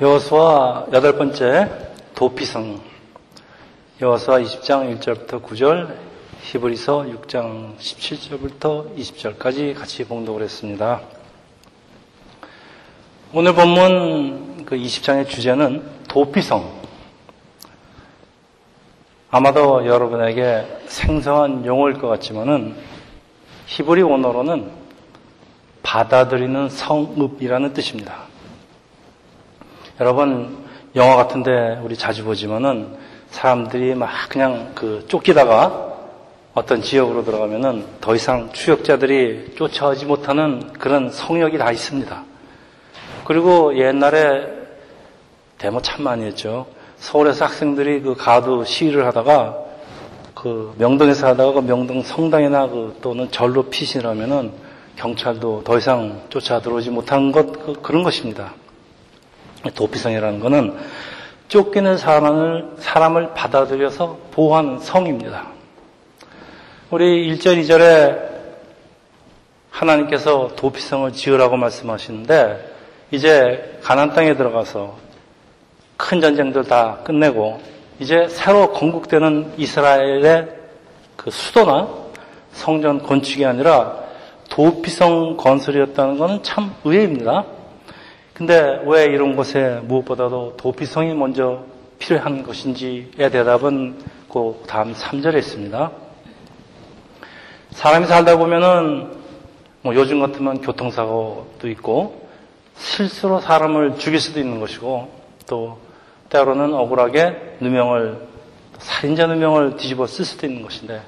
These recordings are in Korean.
여호수아 여덟 번째 도피성 여호수아 20장 1절부터 9절 히브리서 6장 17절부터 20절까지 같이 봉독을 했습니다. 오늘 본문 그 20장의 주제는 도피성 아마도 여러분에게 생소한 용어일 것 같지만은 히브리 원어로는 받아들이는 성읍이라는 뜻입니다. 여러분 영화 같은데 우리 자주 보지만은 사람들이 막 그냥 그 쫓기다가 어떤 지역으로 들어가면은 더 이상 추격자들이 쫓아오지 못하는 그런 성역이 다 있습니다. 그리고 옛날에 데모 참 많이 했죠. 서울에서 학생들이 그 가두 시위를 하다가 그 명동에서 하다가 그 명동 성당이나 그 또는 절로 피신을 하면은 경찰도 더 이상 쫓아 들어오지 못하는 것, 그, 그런 것입니다. 도피성이라는 것은 쫓기는 사람을, 사람을 받아들여서 보호하는 성입니다. 우리 1절, 2절에 하나님께서 도피성을 지으라고 말씀하시는데 이제 가난 땅에 들어가서 큰 전쟁들 다 끝내고 이제 새로 건국되는 이스라엘의 그 수도나 성전 건축이 아니라 도피성 건설이었다는 것은 참 의외입니다. 근데 왜 이런 곳에 무엇보다도 도피성이 먼저 필요한 것인지에 대답은 그 다음 3절에 있습니다. 사람이 살다 보면은 뭐 요즘 같으면 교통사고도 있고 실수로 사람을 죽일 수도 있는 것이고 또 때로는 억울하게 누명을 살인자 누명을 뒤집어 쓸 수도 있는 것인데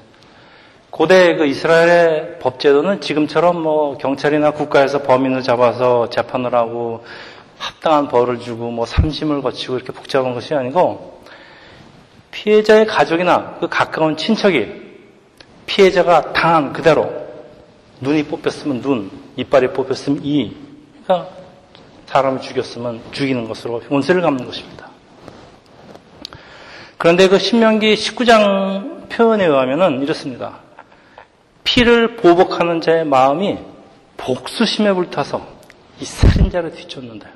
고대 그 이스라엘의 법제도는 지금처럼 뭐 경찰이나 국가에서 범인을 잡아서 재판을 하고 합당한 벌을 주고 뭐 삼심을 거치고 이렇게 복잡한 것이 아니고 피해자의 가족이나 그 가까운 친척이 피해자가 당한 그대로 눈이 뽑혔으면 눈, 이빨이 뽑혔으면 이, 그러니까 사람을 죽였으면 죽이는 것으로 원세를 갚는 것입니다. 그런데 그 신명기 19장 표현에 의하면은 이렇습니다. 피를 보복하는 자의 마음이 복수심에 불타서 이 살인자를 뒤쫓는다.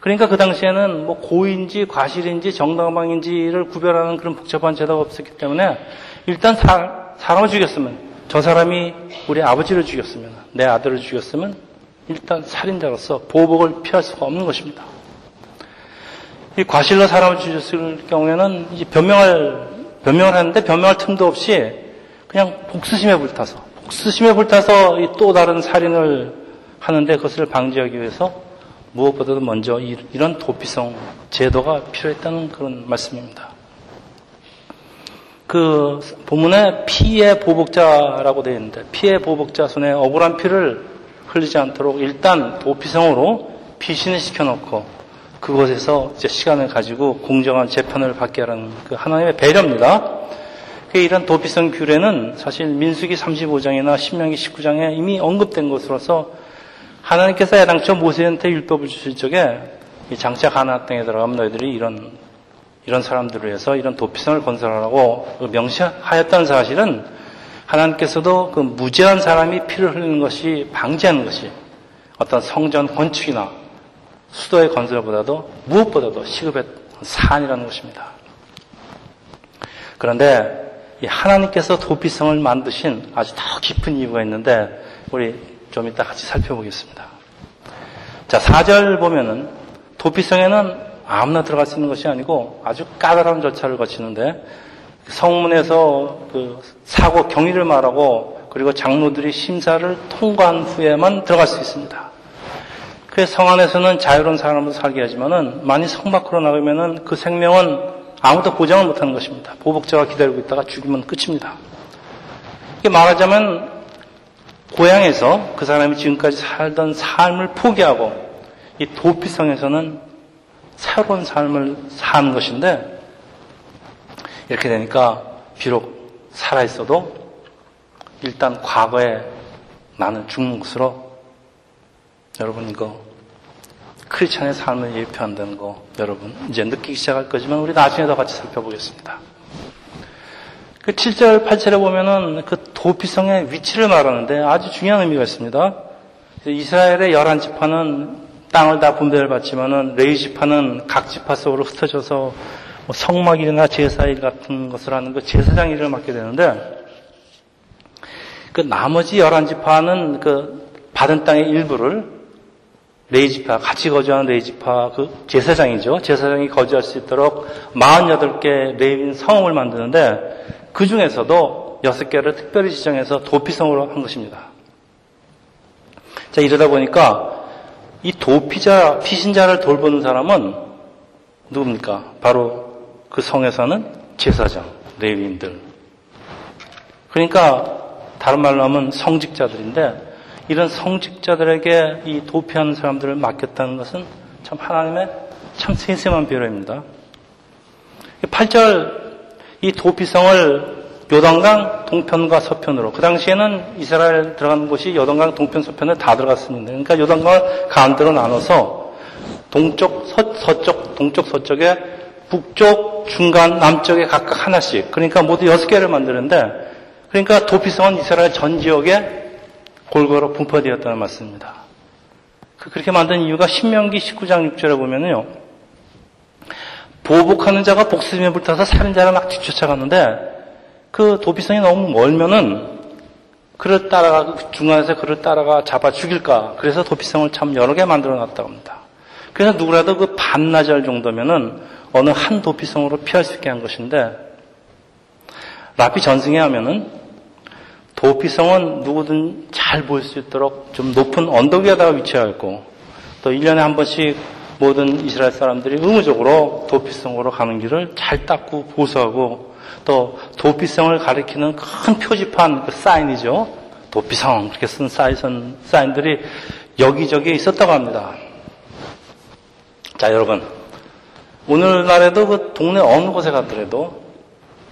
그러니까 그 당시에는 뭐 고인지 과실인지 정당방인지를 구별하는 그런 복잡한 제도가 없었기 때문에 일단 사, 사람을 죽였으면 저 사람이 우리 아버지를 죽였으면 내 아들을 죽였으면 일단 살인자로서 보복을 피할 수가 없는 것입니다. 이 과실로 사람을 죽였을 경우에는 이제 변명을 변명을 하는데 변명할 틈도 없이 그냥 복수심에 불타서 복수심에 불타서 또 다른 살인을 하는데 그것을 방지하기 위해서 무엇보다도 먼저 이런 도피성 제도가 필요했다는 그런 말씀입니다. 그 본문에 피의 보복자라고 되어 있는데 피의 보복자 손에 억울한 피를 흘리지 않도록 일단 도피성으로 피신을 시켜놓고 그곳에서 시간을 가지고 공정한 재판을 받게 하는 그 하나님의 배려입니다. 그 이런 도피성 규례는 사실 민수기 35장이나 신명기 19장에 이미 언급된 것으로서 하나님께서 야당초 모세한테 율법을 주실 적에 장차 가나안 땅에 들어가면 너희들이 이런 이런 사람들을 위해서 이런 도피성을 건설하라고 그 명시하였다는 사실은 하나님께서도 그 무죄한 사람이 피를 흘리는 것이 방지하는 것이 어떤 성전 건축이나 수도의 건설보다도 무엇보다도 시급의 사안이라는 것입니다. 그런데 하나님께서 도피성을 만드신 아주 더 깊은 이유가 있는데 우리 좀 이따 같이 살펴보겠습니다. 자, 4절 보면은 도피성에는 아무나 들어갈 수 있는 것이 아니고 아주 까다로운 절차를 거치는데 성문에서 그 사고 경위를 말하고 그리고 장로들이 심사를 통과한 후에만 들어갈 수 있습니다. 그래서 성 안에서는 자유로운 사람으로 살게 하지만은 만약 성 밖으로 나가면은 그 생명은 아무도 보장을 못하는 것입니다. 보복자가 기다리고 있다가 죽이면 끝입니다. 이게 말하자면 고향에서 그 사람이 지금까지 살던 삶을 포기하고 이 도피성에서는 새로운 삶을 사는 것인데 이렇게 되니까 비록 살아있어도 일단 과거에 나는 죽는 것으로 여러분 이거 크리스천의 삶을 예표한다는 거 여러분 이제 느끼기 시작할 거지만 우리 나중에 더 같이 살펴보겠습니다. 그 7절, 8절에 보면은 그 도피성의 위치를 말하는데 아주 중요한 의미가 있습니다. 이스라엘의 열한 지파는 땅을 다 분배를 받지만은 레위 지파는 각 지파 속으로 흩어져서 뭐 성막일이나 제사일 같은 것을 하는 그 제사장 일을 맡게 되는데 그 나머지 열한 지파는 그 받은 땅의 일부를 레위 지파 같이 거주하는 레위 지파 그 제사장이죠 제사장이 거주할 수 있도록 48개 레이인 성을 만드는데 그 중에서도 6개를 특별히 지정해서 도피성으로 한 것입니다. 자 이러다 보니까 이 도피자, 피신자를 돌보는 사람은 누굽니까? 바로 그 성에서는 제사장, 레위인들. 그러니까 다른 말로 하면 성직자들인데 이런 성직자들에게 이 도피하는 사람들을 맡겼다는 것은 참 하나님의 참 세심한 배려입니다. 8절 이 도피성을 요단강 동편과 서편으로 그 당시에는 이스라엘 들어가는 곳이 요단강 동편 서편에 다 들어갔습니다. 그러니까 요단강을 가운데로 나눠서 동쪽 서, 서쪽 동쪽 서쪽에 북쪽 중간 남쪽에 각각 하나씩 그러니까 모두 여섯 개를 만드는데 그러니까 도피성은 이스라엘 전 지역에 골고루 분포되었다는 말씀입니다. 그, 그렇게 만든 이유가 신명기 19장 6절에 보면요. 보복하는 자가 복수심에 불타서 살인자를 막 뒤쫓아갔는데 그 도피성이 너무 멀면은 그를 따라가 그 중간에서 그를 따라가 잡아 죽일까. 그래서 도피성을 참 여러 개 만들어 놨다고 합니다. 그래서 누구라도 그 반나절 정도면은 어느 한 도피성으로 피할 수 있게 한 것인데 라피 전승에 하면은 도피성은 누구든 잘 보일 수 있도록 좀 높은 언덕 위에다가 위치하였고 또 1년에 한 번씩 모든 이스라엘 사람들이 의무적으로 도피성으로 가는 길을 잘 닦고 보수하고 또 도피성을 가리키는 큰 표지판 그 사인이죠. 도피성 그렇게 쓴 사인, 사인들이 여기저기 있었다고 합니다. 자 여러분 오늘날에도 그 동네 어느 곳에 가더라도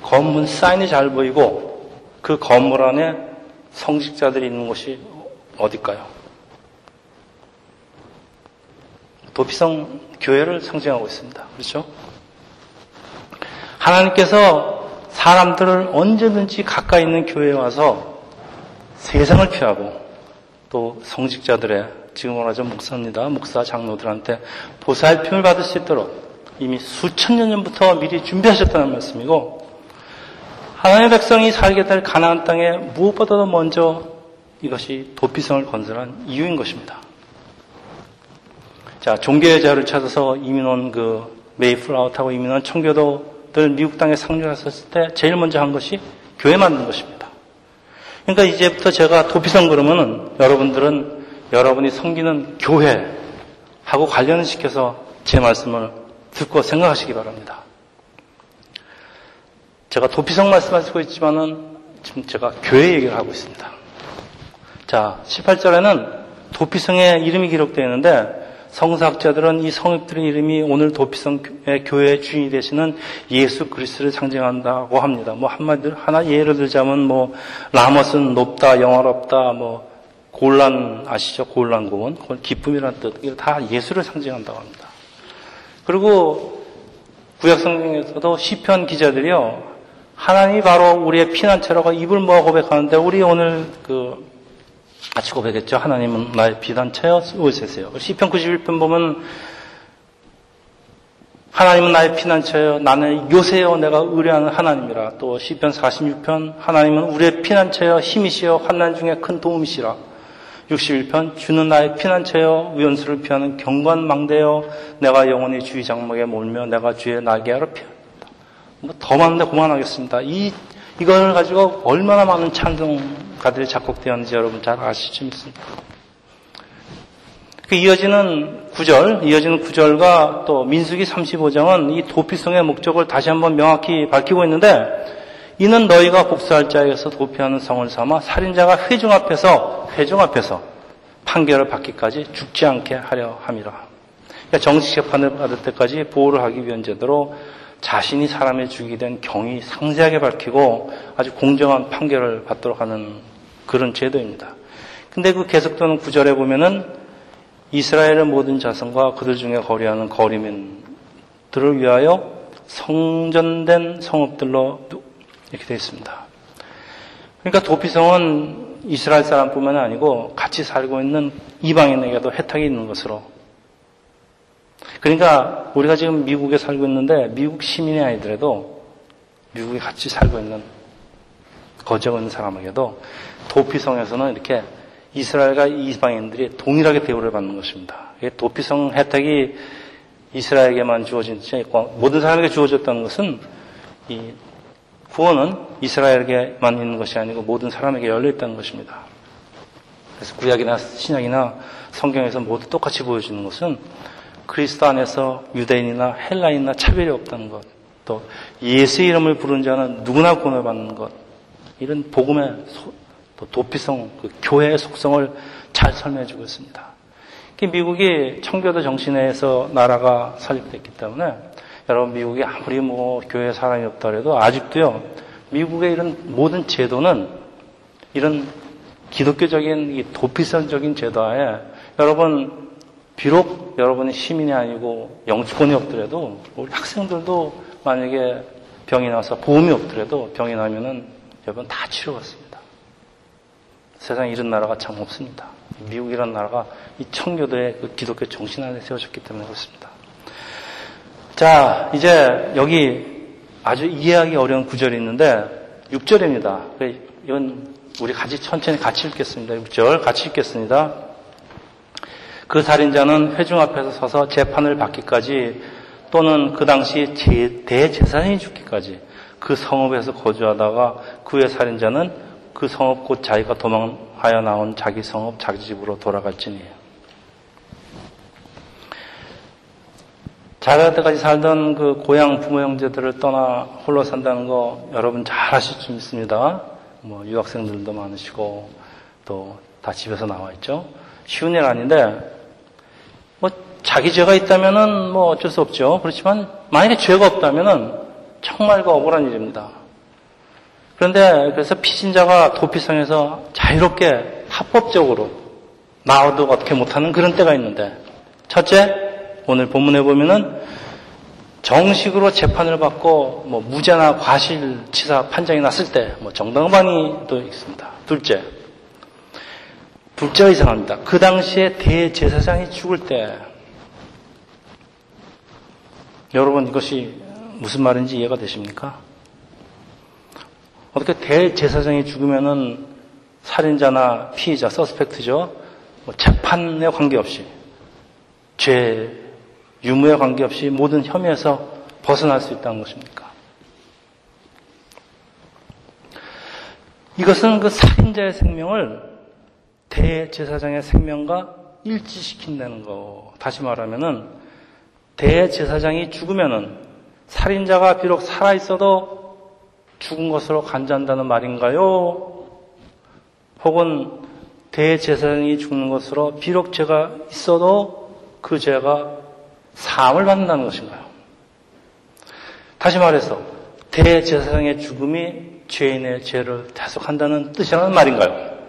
건물 사인이 잘 보이고 그 건물 안에 성직자들이 있는 곳이 어딜까요? 도피성 교회를 상징하고 있습니다. 그렇죠? 하나님께서 사람들을 언제든지 가까이 있는 교회에 와서 세상을 피하고 또 성직자들의 지금 말하자 목사입니다. 목사 장로들한테 보살핌을 받을 수 있도록 이미 수천 년 전부터 미리 준비하셨다는 말씀이고 하나님의 백성이 살게 될 가나안 땅에 무엇보다도 먼저 이것이 도피성을 건설한 이유인 것입니다. 자, 종교의 자를 찾아서 이민 온 그 메이플라워 타고 이민 온 청교도 들 미국 땅에 상륙했을 때 제일 먼저 한 것이 교회 만든 것입니다. 그러니까 이제부터 제가 도피성 그러면은 여러분들은 여러분이 섬기는 교회하고 관련을 시켜서 제 말씀을 듣고 생각하시기 바랍니다. 제가 도피성 말씀하시고 있지만은 지금 제가 교회 얘기를 하고 있습니다. 자, 18절에는 도피성의 이름이 기록되어 있는데 성사학자들은 이 성읍들의 이름이 오늘 도피성의 교회의 주인이 되시는 예수 그리스도를 상징한다고 합니다. 뭐 한마디로 하나 예를 들자면 뭐 라못은 높다, 영화롭다, 뭐 곤란 아시죠? 곤란고원, 기쁨이라는 뜻. 다 예수를 상징한다고 합니다. 그리고 구약 성경에서도 시편 기자들이요. 하나님이 바로 우리의 피난처라고 입을 모아 고백하는데 우리 오늘 그 같이 고백했죠. 하나님은 나의 비단체여 오세세요. 시편 91편 보면 하나님은 나의 피난처여 나는 요새여 내가 의뢰하는 하나님이라. 또 시편 46편 하나님은 우리의 피난처여 힘이시여 환난 중에 큰 도움이시라. 61편 주는 나의 피난처여 위원수를 피하는 경관망대여 내가 영원히 주의 장막에 몰며 내가 주의 날개 아래 피한다. 뭐 더 많은데 그만하겠습니다. 이 이걸 가지고 얼마나 많은 찬송가들이 작곡되었는지 여러분 잘 아시지 않습니까? 그 이어지는 구절, 이어지는 구절과 또 민수기 35장은 이 도피성의 목적을 다시 한번 명확히 밝히고 있는데 이는 너희가 복수할 자에게서 도피하는 성을 삼아 살인자가 회중 앞에서 회중 앞에서 판결을 받기까지 죽지 않게 하려 함이라. 그러니까 정식 재판을 받을 때까지 보호를 하기 위한 제도로 자신이 사람의 죽이게 된 경위 상세하게 밝히고 아주 공정한 판결을 받도록 하는 그런 제도입니다. 근데 그 계속되는 구절에 보면은 이스라엘의 모든 자손과 그들 중에 거리하는 거리민들을 위하여 성전된 성읍들로 이렇게 되어 있습니다. 그러니까 도피성은 이스라엘 사람뿐만 아니고 같이 살고 있는 이방인에게도 혜택이 있는 것으로 그러니까 우리가 지금 미국에 살고 있는데 미국 시민이 아니더라도 미국에 같이 살고 있는 있는 사람에게도 도피성에서는 이렇게 이스라엘과 이방인들이 동일하게 대우를 받는 것입니다. 도피성 혜택이 이스라엘에게만 주어진 모든 사람에게 주어졌다는 것은 이 구원은 이스라엘에게만 있는 것이 아니고 모든 사람에게 열려 있다는 것입니다. 그래서 구약이나 신약이나 성경에서 모두 똑같이 보여주는 것은 그리스도 안에서 유대인이나 헬라인이나 차별이 없다는 것, 또 예수 이름을 부른 자는 누구나 구원을 받는 것, 이런 복음의 소, 또 도피성, 그 교회의 속성을 잘 설명해주고 있습니다. 미국이 청교도 정신에서 나라가 설립됐기 때문에 여러분 미국이 아무리 뭐 교회 사람이 없다 해도 아직도요 미국의 이런 모든 제도는 이런 기독교적인 이 도피성적인 제도하에 여러분 비록 여러분이 시민이 아니고 영주권이 없더라도 우리 학생들도 만약에 병이 나서 보험이 없더라도 병이 나면은 여러분 다 치료받습니다. 세상에 이런 나라가 참 없습니다. 미국이라는 나라가 이 청교도의 그 기독교 정신 안에 세워졌기 때문에 그렇습니다. 자, 이제 여기 아주 이해하기 어려운 구절이 있는데 6절입니다. 이건 우리 같이 천천히 같이 읽겠습니다. 6절 같이 읽겠습니다. 그 살인자는 회중 앞에서 서서 재판을 받기까지 또는 그 당시 대재산이 죽기까지 그 성읍에서 거주하다가 그의 살인자는 그 성읍 곧 자기가 도망하여 나온 자기 성읍 자기 집으로 돌아갈지니 자갈 때까지 살던 그 고향 부모 형제들을 떠나 홀로 산다는 거 여러분 잘 아실 수 있습니다. 뭐 유학생들도 많으시고 또 다 집에서 나와 있죠. 쉬운 일 아닌데 자기 죄가 있다면은 뭐 어쩔 수 없죠. 그렇지만 만약에 죄가 없다면은 정말 그 억울한 일입니다. 그런데 그래서 피신자가 도피성에서 자유롭게 합법적으로 나와도 어떻게 못하는 그런 때가 있는데 첫째 오늘 본문에 보면은 정식으로 재판을 받고 뭐 무죄나 과실치사 판정이 났을 때 뭐 정당방위 도 있습니다. 둘째 둘째가 이상합니다. 그 당시에 대제사장이 죽을 때 여러분 이것이 무슨 말인지 이해가 되십니까? 어떻게 대제사장이 죽으면은 살인자나 피의자, 서스펙트죠. 뭐 재판에 관계없이 죄 유무에 관계없이 모든 혐의에서 벗어날 수 있다는 것입니까? 이것은 그 살인자의 생명을 대제사장의 생명과 일치시킨다는 거. 다시 말하면은 대제사장이 죽으면은 살인자가 비록 살아 있어도 죽은 것으로 간주한다는 말인가요? 혹은 대제사장이 죽는 것으로 비록 죄가 있어도 그 죄가 사함을 받는다는 것인가요? 다시 말해서 대제사장의 죽음이 죄인의 죄를 대속한다는 뜻이라는 말인가요?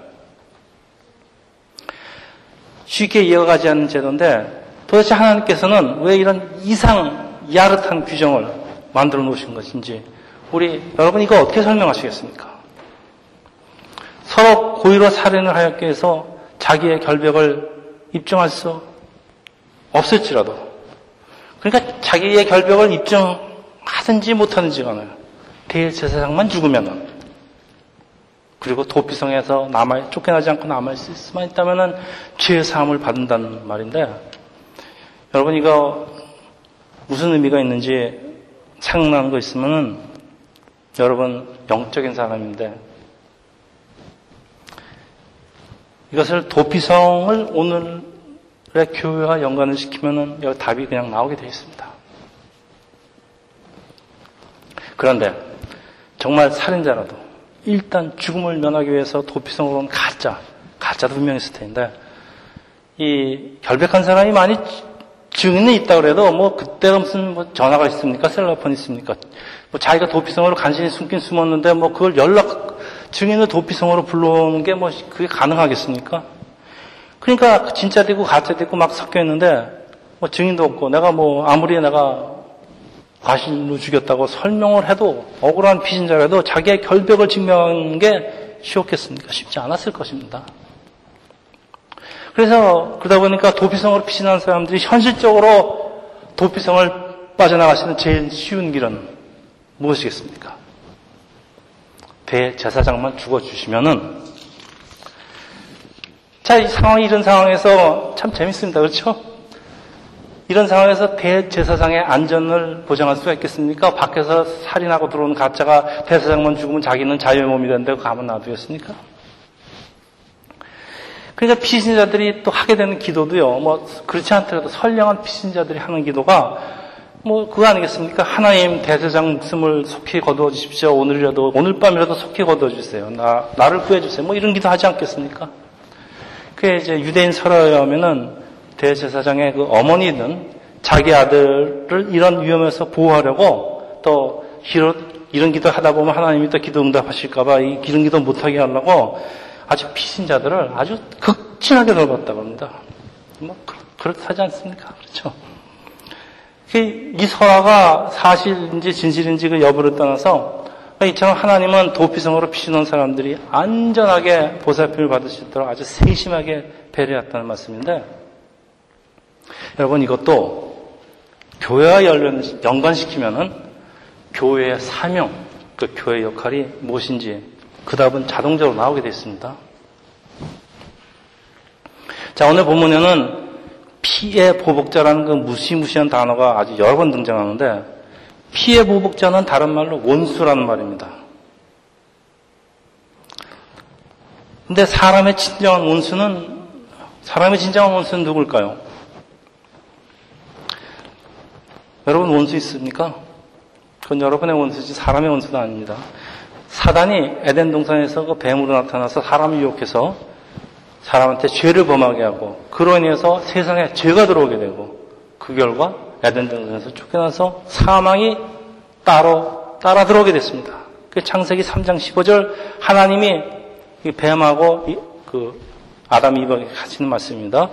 쉽게 이어가지 않는 제도인데 도대체 하나님께서는 왜 이런 이상 야릇한 규정을 만들어 놓으신 것인지 우리 여러분 이거 어떻게 설명하시겠습니까? 서로 고의로 살인을 하였기 위해서 자기의 결벽을 입증할 수 없을지라도 그러니까 자기의 결벽을 입증하든지 못하든지 간에 대제사장만 죽으면은 그리고 도피성에서 남아 쫓겨나지 않고 남아 있을 수만 있다면은 죄 사함을 받는다는 말인데 여러분 이거 무슨 의미가 있는지 생각나는 거 있으면은 여러분 영적인 사람인데 이것을 도피성을 오늘의 교회와 연관을 시키면은 여기 답이 그냥 나오게 되어 있습니다. 그런데 정말 살인자라도 일단 죽음을 면하기 위해서 도피성으로 온 가짜, 가짜도 분명히 있을 텐데 이 결백한 사람이 많이 증인은 있다 그래도 뭐 그때가 무슨 뭐 전화가 있습니까? 셀러폰 있습니까? 뭐 자기가 도피성으로 간신히 숨긴 숨었는데 뭐 그걸 연락 증인을 도피성으로 불러오는 게 뭐 그게 가능하겠습니까? 그러니까 진짜 되고 가짜 되고 막 섞여 있는데 뭐 증인도 없고 내가 뭐 아무리 내가 과실로 죽였다고 설명을 해도 억울한 피신자라도 자기의 결벽을 증명하는 게 쉬웠겠습니까? 쉽지 않았을 것입니다. 그래서 그러다 보니까 도피성으로 피신한 사람들이 현실적으로 도피성을 빠져나가시는 제일 쉬운 길은 무엇이겠습니까? 대제사장만 죽어주시면은 자, 이 상황이 이런 상황에서 참 재밌습니다. 그렇죠? 이런 상황에서 대제사장의 안전을 보장할 수가 있겠습니까? 밖에서 살인하고 들어오는 가짜가 대사장만 죽으면 자기는 자유의 몸이 된다고 가만 놔두겠습니까? 그러니까 피신자들이 또 하게 되는 기도도요, 뭐, 그렇지 않더라도 선량한 피신자들이 하는 기도가 뭐, 그거 아니겠습니까? 하나님 대제사장 목숨을 속히 거두어 주십시오. 오늘이라도, 오늘 밤이라도 속히 거두어 주세요. 나, 나를 구해주세요. 뭐 이런 기도 하지 않겠습니까? 그게 이제 유대인 설화에 하면은 대제사장의 그 어머니는 자기 아들을 이런 위험에서 보호하려고 또 이런, 기도 하다 보면 하나님이 또 기도 응답하실까봐 이 이런 기도 못하게 하려고 아주 피신자들을 아주 극진하게 돌봤다고 합니다. 뭐, 그렇다지 않습니까? 그렇죠. 이 설화가 사실인지 진실인지 그 여부를 떠나서 이처럼 하나님은 도피성으로 피신온 사람들이 안전하게 보살핌을 받을 수 있도록 아주 세심하게 배려했다는 말씀인데 여러분 이것도 교회와 연관시키면은 교회의 사명, 그 교회의 역할이 무엇인지 그 답은 자동적으로 나오게 되어 있습니다. 자, 오늘 본문에는 피해 보복자라는 그 무시무시한 단어가 아주 여러 번 등장하는데 피해 보복자는 다른 말로 원수라는 말입니다. 근데 사람의 진정한 원수는 사람의 진정한 원수는 누굴까요? 여러분 원수 있습니까? 그건 여러분의 원수지 사람의 원수는 아닙니다. 사단이 에덴 동산에서 그 뱀으로 나타나서 사람을 유혹해서 사람한테 죄를 범하게 하고 그로 인해서 세상에 죄가 들어오게 되고 그 결과 에덴 동산에서 쫓겨나서 사망이 따로 따라 들어오게 됐습니다. 그 창세기 3장 15절 하나님이 뱀하고 그 아담 이브에게 하시는 말씀입니다.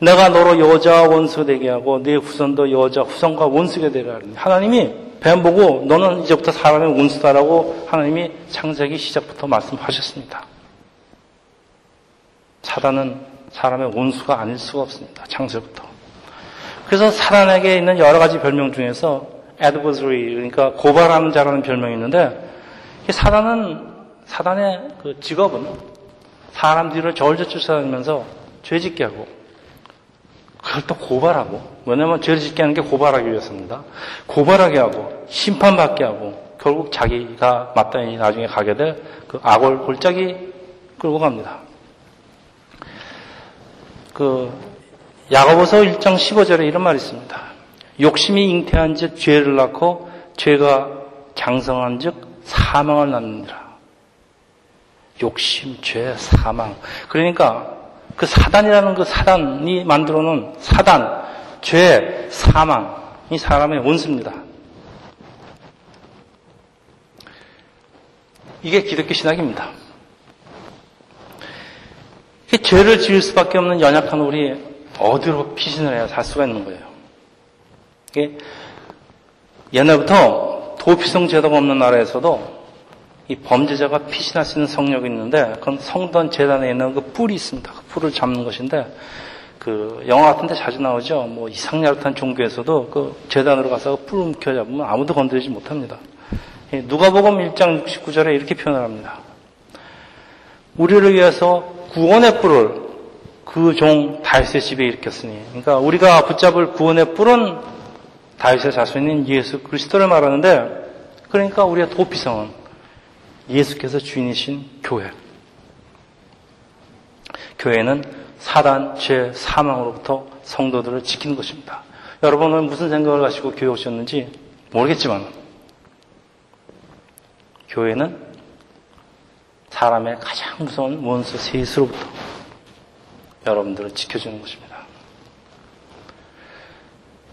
내가 너로 여자 원수 되게 하고 네 후손도 여자 후손과 원수가 되라. 하나님이 뱀 보고 너는 이제부터 사람의 원수다라고 하나님이 창세기 시작부터 말씀하셨습니다. 사단은 사람의 원수가 아닐 수가 없습니다. 창세부터. 그래서 사단에게 있는 여러 가지 별명 중에서 adversary 그러니까 고발하는 자라는 별명이 있는데 사단은 사단의 그 직업은 사람 뒤를 저울져 쫓아다니면서 죄짓게 하고 그걸 또 고발하고 왜냐하면 죄를 짓게 하는 게 고발하기 위해서입니다. 고발하게 하고 심판받게 하고 결국 자기가 마땅히 나중에 가게 될 그 악을 골짜기 끌고 갑니다. 그 야고보서 1장 15절에 이런 말이 있습니다. 욕심이 잉태한 즉 죄를 낳고 죄가 장성한 즉 사망을 낳느니라. 욕심, 죄, 사망. 그러니까 그 사단이라는 그 사단이 만들어 놓은 사단, 죄, 사망이 사람의 원수입니다. 이게 기독교 신학입니다. 죄를 지을 수밖에 없는 연약한 우리 어디로 피신을 해야 살 수가 있는 거예요. 옛날부터 도피성 제도가 없는 나라에서도 이 범죄자가 피신할 수 있는 성력이 있는데 그건 성전 재단에 있는 그 뿔이 있습니다. 그 뿔을 잡는 것인데 그 영화 같은 데 자주 나오죠. 뭐 이상야릇한 종교에서도 그 재단으로 가서 뿔 움켜 잡으면 아무도 건드리지 못합니다. 누가복음 1장 69절에 이렇게 표현을 합니다. 우리를 위해서 구원의 뿔을 그 종 다윗의 집에 일으켰으니 그러니까 우리가 붙잡을 구원의 뿔은 다윗의 자손인 예수 그리스도를 말하는데 그러니까 우리의 도피성은 예수께서 주인이신 교회. 교회는 사단, 죄, 사망으로부터 성도들을 지키는 것입니다. 여러분은 무슨 생각을 가지고 교회 오셨는지 모르겠지만, 교회는 사람의 가장 무서운 원수 세수로부터 여러분들을 지켜주는 것입니다.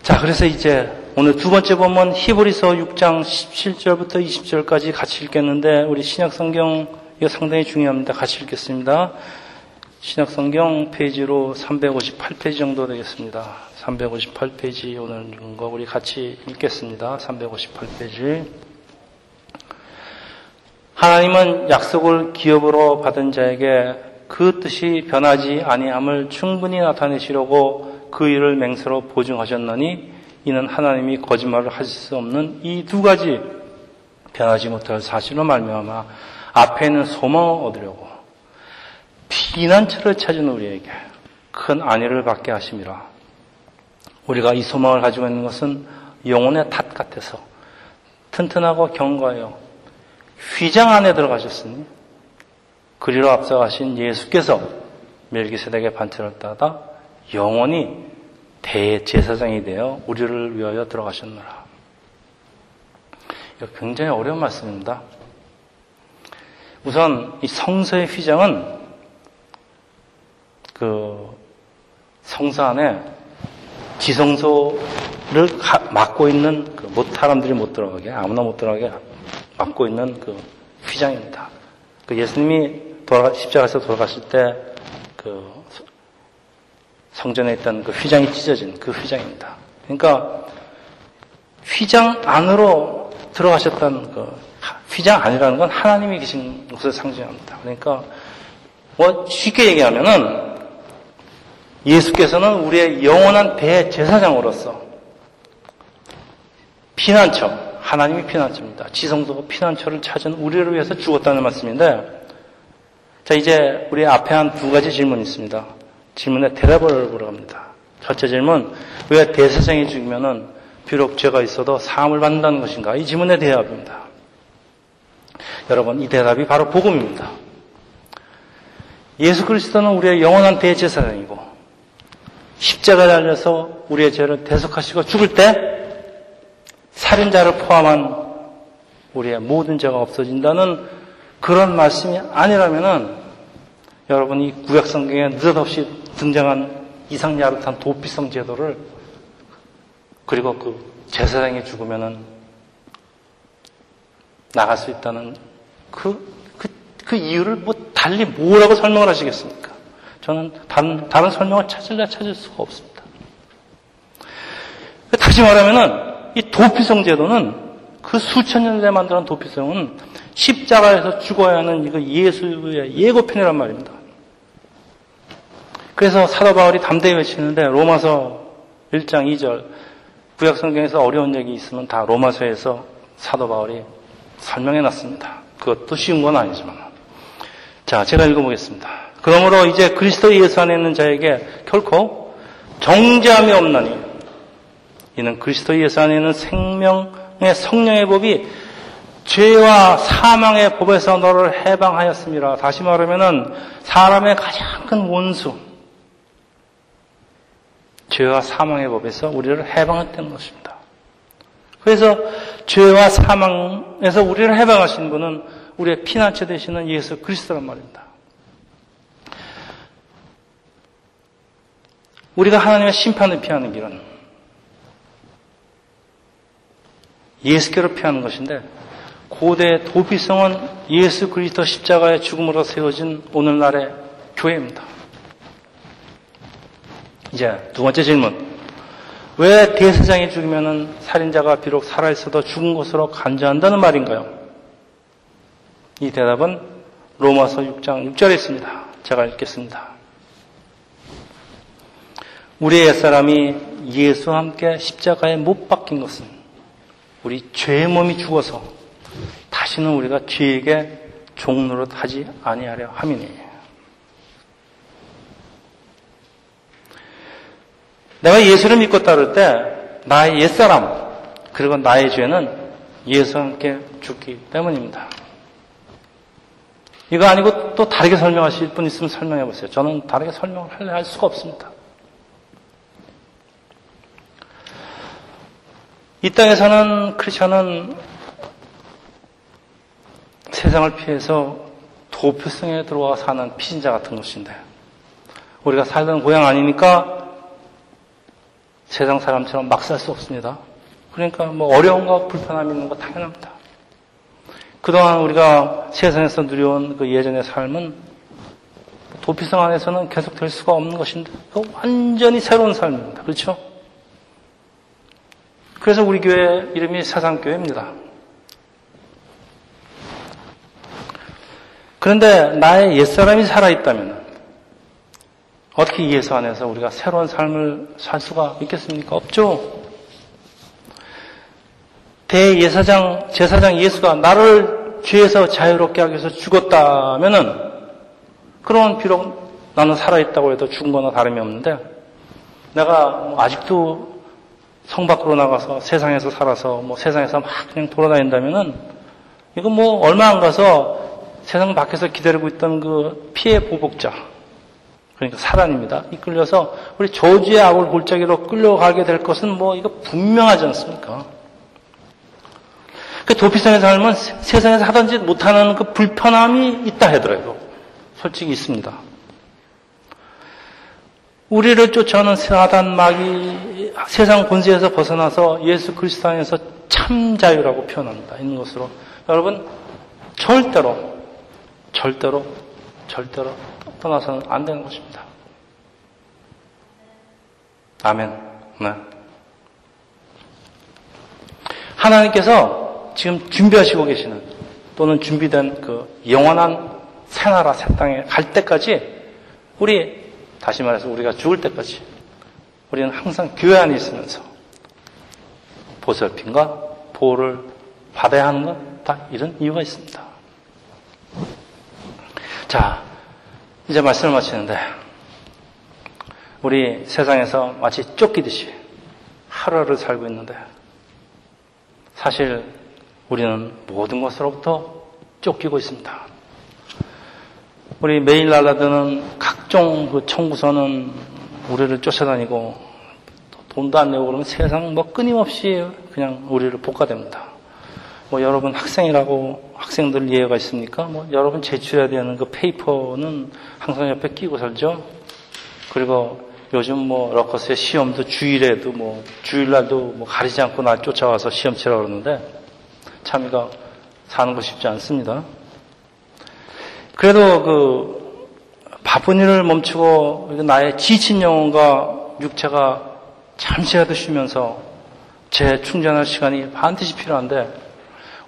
자, 그래서 이제 오늘 두 번째 본문 히브리서 6장 17절부터 20절까지 같이 읽겠는데 우리 신약 성경 이거 상당히 중요합니다. 같이 읽겠습니다. 신약 성경 페이지로 358페이지 정도 되겠습니다. 358페이지 오늘 읽은 거 우리 같이 읽겠습니다. 358페이지. 하나님은 약속을 기업으로 받은 자에게 그 뜻이 변하지 아니함을 충분히 나타내시려고 그 일을 맹세로 보증하셨느니 이는 하나님이 거짓말을 하실 수 없는 이 두 가지 변하지 못할 사실로 말미암아 앞에 있는 소망을 얻으려고 피난처를 찾은 우리에게 큰 안위를 받게 하심이라. 우리가 이 소망을 가지고 있는 것은 영혼의 탓 같아서 튼튼하고 견고하여 휘장 안에 들어가셨으니 그리로 앞서가신 예수께서 멜기세덱의 반차를 따다 영원히 대제사장이 되어 우리를 위하여 들어가셨노라. 이거 굉장히 어려운 말씀입니다. 우선 이 성서의 휘장은 그 성서 안에 지성소를 막고 있는 그 사람들이 못 들어가게 아무나 못 들어가게 막고 있는 그 휘장입니다. 그 예수님이 돌아 십자가에서 돌아갔을 때 그 성전에 있던 그 휘장이 찢어진 그 휘장입니다. 그러니까 휘장 안으로 들어가셨던 그 휘장 안이라는 건 하나님이 계신 곳을 상징합니다. 그러니까 뭐 쉽게 얘기하면은 예수께서는 우리의 영원한 대제사장으로서 피난처, 하나님이 피난처입니다. 지성소 피난처를 찾은 우리를 위해서 죽었다는 말씀인데, 자, 이제 우리 앞에 한 두 가지 질문이 있습니다. 질문에 대답을 보러 갑니다. 첫째 질문, 왜 대세상이 죽으면은 비록 죄가 있어도 사함을 받는다는 것인가? 이 질문에 대답입니다. 여러분, 이 대답이 바로 복음입니다. 예수 그리스도는 우리의 영원한 대제사장이고, 십자가 달려서 우리의 죄를 대속하시고 죽을 때 살인자를 포함한 우리의 모든 죄가 없어진다는 그런 말씀이 아니라면은 여러분 이 구약 성경에 느닷없이 등장한 이상야릇한 도피성 제도를 그리고 그 제사장이 죽으면은 나갈 수 있다는 그, 그, 그 이유를 뭐 달리 뭐라고 설명을 하시겠습니까? 저는 다른, 다른 설명을 찾을래 찾을 수가 없습니다. 다시 말하면은 이 도피성 제도는 그 수천 년 전에 만들어낸 도피성은 십자가에서 죽어야 하는 이거 예수의 예고편이란 말입니다. 그래서 사도 바울이 담대히 외치는데 로마서 1장 2절 구약 성경에서 어려운 얘기 있으면 다 로마서에서 사도 바울이 설명해 놨습니다. 그것도 쉬운 건 아니지만. 자, 제가 읽어보겠습니다. 그러므로 이제 그리스도 예수 안에 있는 자에게 결코 정죄함이 없나니 이는 그리스도 예수 안에 있는 생명의 성령의 법이 죄와 사망의 법에서 너를 해방하였습니다. 다시 말하면은 사람의 가장 큰 원수 죄와 사망의 법에서 우리를 해방했다는 것입니다. 그래서 죄와 사망에서 우리를 해방하신 분은 우리의 피난처 되시는 예수 그리스도란 말입니다. 우리가 하나님의 심판을 피하는 길은 예수께로 피하는 것인데 고대 도피성은 예수 그리스도 십자가의 죽음으로 세워진 오늘날의 교회입니다. 이제 두 번째 질문. 왜 대세장이 죽으면 살인자가 비록 살아있어도 죽은 것으로 간주한다는 말인가요? 이 대답은 로마서 6장 6절에 있습니다. 제가 읽겠습니다. 우리의 옛사람이 예수와 함께 십자가에 못 박힌 것은 우리 죄의 몸이 죽어서 다시는 우리가 죄에게 종로를 하지 아니하려 함이니. 내가 예수를 믿고 따를 때 나의 옛사람 그리고 나의 죄는 예수와 함께 죽기 때문입니다. 이거 아니고 또 다르게 설명하실 분 있으면 설명해 보세요. 저는 다르게 설명을 할래 할 수가 없습니다. 이 땅에 사는 크리스천은 세상을 피해서 도표성에 들어와 사는 피신자 같은 것인데 우리가 살던 고향 아니니까 세상 사람처럼 막 살 수 없습니다. 그러니까 뭐 어려움과 불편함이 있는 거 당연합니다. 그동안 우리가 세상에서 누려온 그 예전의 삶은 도피성 안에서는 계속 될 수가 없는 것인데 완전히 새로운 삶입니다. 그렇죠? 그래서 우리 교회 이름이 사상교회입니다. 그런데 나의 옛사람이 살아있다면 어떻게 예수 안에서 우리가 새로운 삶을 살 수가 있겠습니까? 없죠. 대예사장, 제사장 예수가 나를 죄에서 자유롭게 하기 위해서 죽었다면은, 그러면 비록 나는 살아있다고 해도 죽은 거나 다름이 없는데, 내가 뭐 아직도 성 밖으로 나가서 세상에서 살아서 뭐 세상에서 막 그냥 돌아다닌다면은, 이거 뭐 얼마 안 가서 세상 밖에서 기다리고 있던 그 피해 보복자, 그러니까 사단입니다. 이끌려서 우리 저주의 악을 골짜기로 끌려가게 될 것은 뭐 이거 분명하지 않습니까? 그 도피성의 삶은 세상에서 하던지 못하는 그 불편함이 있다 하더라도 솔직히 있습니다. 우리를 쫓아오는 사단 마귀 세상 권세에서 벗어나서 예수 그리스도 안에서 참 자유라고 표현합니다. 있는 것으로 여러분 절대로 절대로 절대로 떠나서는 안 되는 것입니다. 아멘. 네. 하나님께서 지금 준비하시고 계시는 또는 준비된 그 영원한 새나라 새 땅에 갈 때까지 우리 다시 말해서 우리가 죽을 때까지 우리는 항상 교회 안에 있으면서 보살핌과 보호를 받아야 하는 것다 이런 이유가 있습니다. 자, 이제 말씀을 마치는데 우리 세상에서 마치 쫓기듯이 하루하루 살고 있는데 사실 우리는 모든 것으로부터 쫓기고 있습니다. 우리 매일 날라드는 각종 그 청구서는 우리를 쫓아다니고 돈도 안 내고 그러면 세상 뭐 끊임없이 그냥 우리를 볶아댑니다. 뭐 여러분 학생이라고 학생들 이해가 있습니까? 뭐 여러분 제출해야 되는 그 페이퍼는 항상 옆에 끼고 살죠. 그리고 요즘 뭐 러커스의 시험도 주일에도 뭐 주일날도 뭐 가리지 않고 날 쫓아와서 시험 치라 그러는데 참 이거 사는 거 쉽지 않습니다. 그래도 그 바쁜 일을 멈추고 나의 지친 영혼과 육체가 잠시라도 쉬면서 재충전할 시간이 반드시 필요한데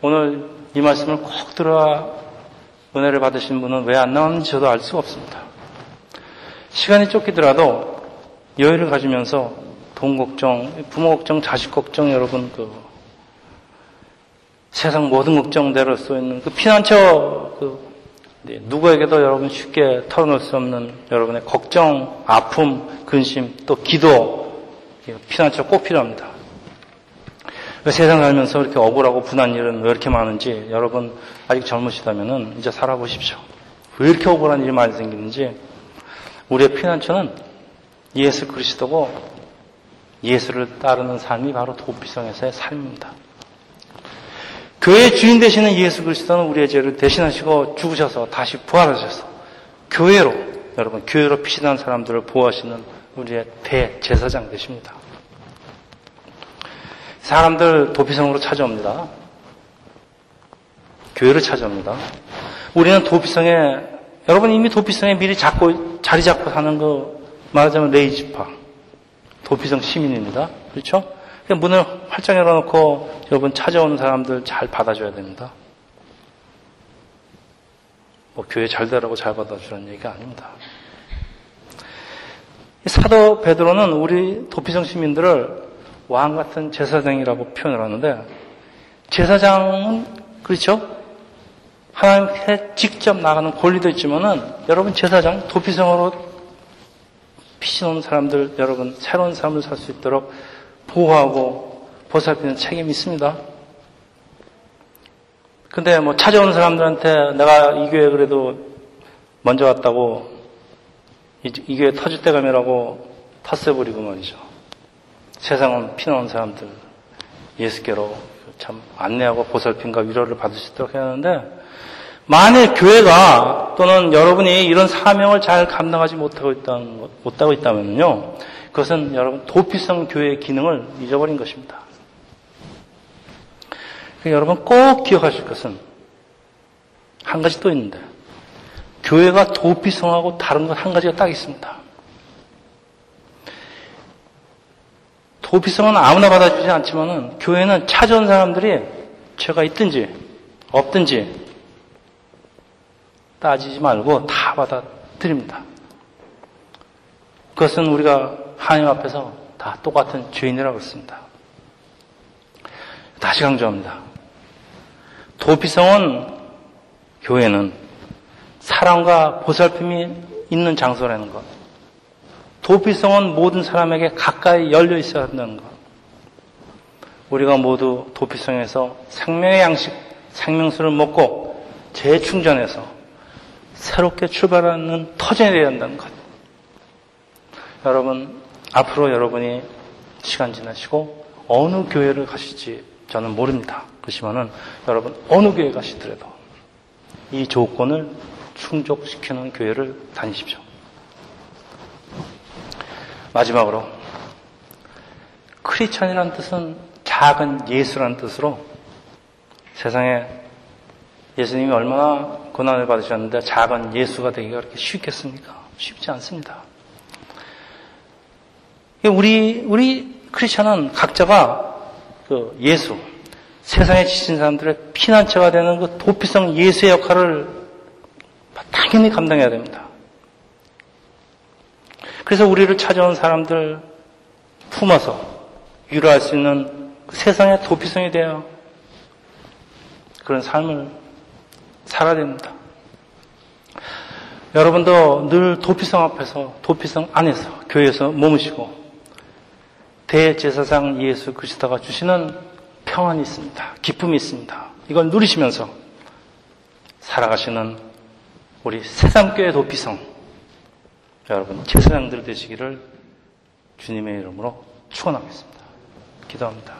오늘 이 말씀을 꼭 들어 은혜를 받으신 분은 왜 안 나왔는지 저도 알 수가 없습니다. 시간이 쫓기더라도 여유를 가지면서 돈 걱정, 부모 걱정, 자식 걱정, 여러분 그 세상 모든 걱정대로 써 있는 그 피난처 그 누구에게도 여러분 쉽게 털어놓을 수 없는 여러분의 걱정, 아픔, 근심, 또 기도 피난처 꼭 필요합니다. 그 세상 살면서 이렇게 억울하고 분한 일은 왜 이렇게 많은지 여러분 아직 젊으시다면 이제 살아보십시오. 왜 이렇게 억울한 일이 많이 생기는지 우리의 피난처는 예수 그리스도고 예수를 따르는 삶이 바로 도피성에서의 삶입니다. 교회의 주인 되시는 예수 그리스도는 우리의 죄를 대신하시고 죽으셔서 다시 부활하셔서 교회로 여러분 교회로 피신한 사람들을 보호하시는 우리의 대제사장 되십니다. 사람들 도피성으로 찾아옵니다. 교회를 찾아옵니다. 우리는 도피성에 여러분 이미 도피성에 미리 잡고 자리 잡고 사는 거 말하자면 레이지파 도피성 시민입니다. 그렇죠? 문을 활짝 열어놓고 여러분 찾아오는 사람들 잘 받아줘야 됩니다. 뭐 교회 잘 되라고 잘 받아주라는 얘기가 아닙니다. 사도 베드로는 우리 도피성 시민들을 왕 같은 제사장이라고 표현을 하는데 제사장은 그렇죠? 하나님께 직접 나가는 권리도 있지만은 여러분 제사장 도피성으로 피신 온 사람들 여러분 새로운 삶을 살 수 있도록 보호하고 보살피는 책임이 있습니다. 근데 뭐 찾아오는 사람들한테 내가 이 교회 그래도 먼저 왔다고 이, 이 교회 터질 때감이라고 텃세부리고 말이죠. 세상은 피나온 사람들 예수께로 참 안내하고 보살핌과 위로를 받을 수 있도록 해야 하는데 만일 교회가 또는 여러분이 이런 사명을 잘 감당하지 못하고 있다는, 못하고 있다면요. 그것은 여러분 도피성 교회의 기능을 잊어버린 것입니다. 그러니까 여러분 꼭 기억하실 것은 한 가지 또 있는데 교회가 도피성하고 다른 것 한 가지가 딱 있습니다. 도피성은 아무나 받아주지 않지만은 교회는 찾아온 사람들이 죄가 있든지 없든지 따지지 말고 다 받아들입니다. 그것은 우리가 하나님 앞에서 다 똑같은 죄인이라고 했습니다. 다시 강조합니다. 도피성은 교회는 사랑과 보살핌이 있는 장소라는 것. 도피성은 모든 사람에게 가까이 열려 있어야 한다는 것. 우리가 모두 도피성에서 생명의 양식, 생명수를 먹고 재충전해서 새롭게 출발하는 터전이 되어야 한다는 것. 여러분, 앞으로 여러분이 시간 지나시고 어느 교회를 가실지 저는 모릅니다. 그렇지만은 여러분 어느 교회 가시더라도 이 조건을 충족시키는 교회를 다니십시오. 마지막으로 크리스천이라는 뜻은 작은 예수라는 뜻으로 세상에 예수님이 얼마나 고난을 받으셨는데 작은 예수가 되기가 그렇게 쉽겠습니까? 쉽지 않습니다. 우리 우리 크리스천은 각자가 그 예수 세상에 지친 사람들의 피난처가 되는 그 도피성 예수의 역할을 당연히 감당해야 됩니다. 그래서 우리를 찾아온 사람들 품어서 위로할 수 있는 그 세상의 도피성이 되어 그런 삶을 살아야 됩니다. 여러분도 늘 도피성 앞에서 도피성 안에서 교회에서 머무시고 대제사장 예수 그리스도가 주시는 평안이 있습니다. 기쁨이 있습니다. 이걸 누리시면서 살아가시는 우리 새삼교회 도피성 여러분 제사장들 되시기를 주님의 이름으로 축원하겠습니다. 기도합니다.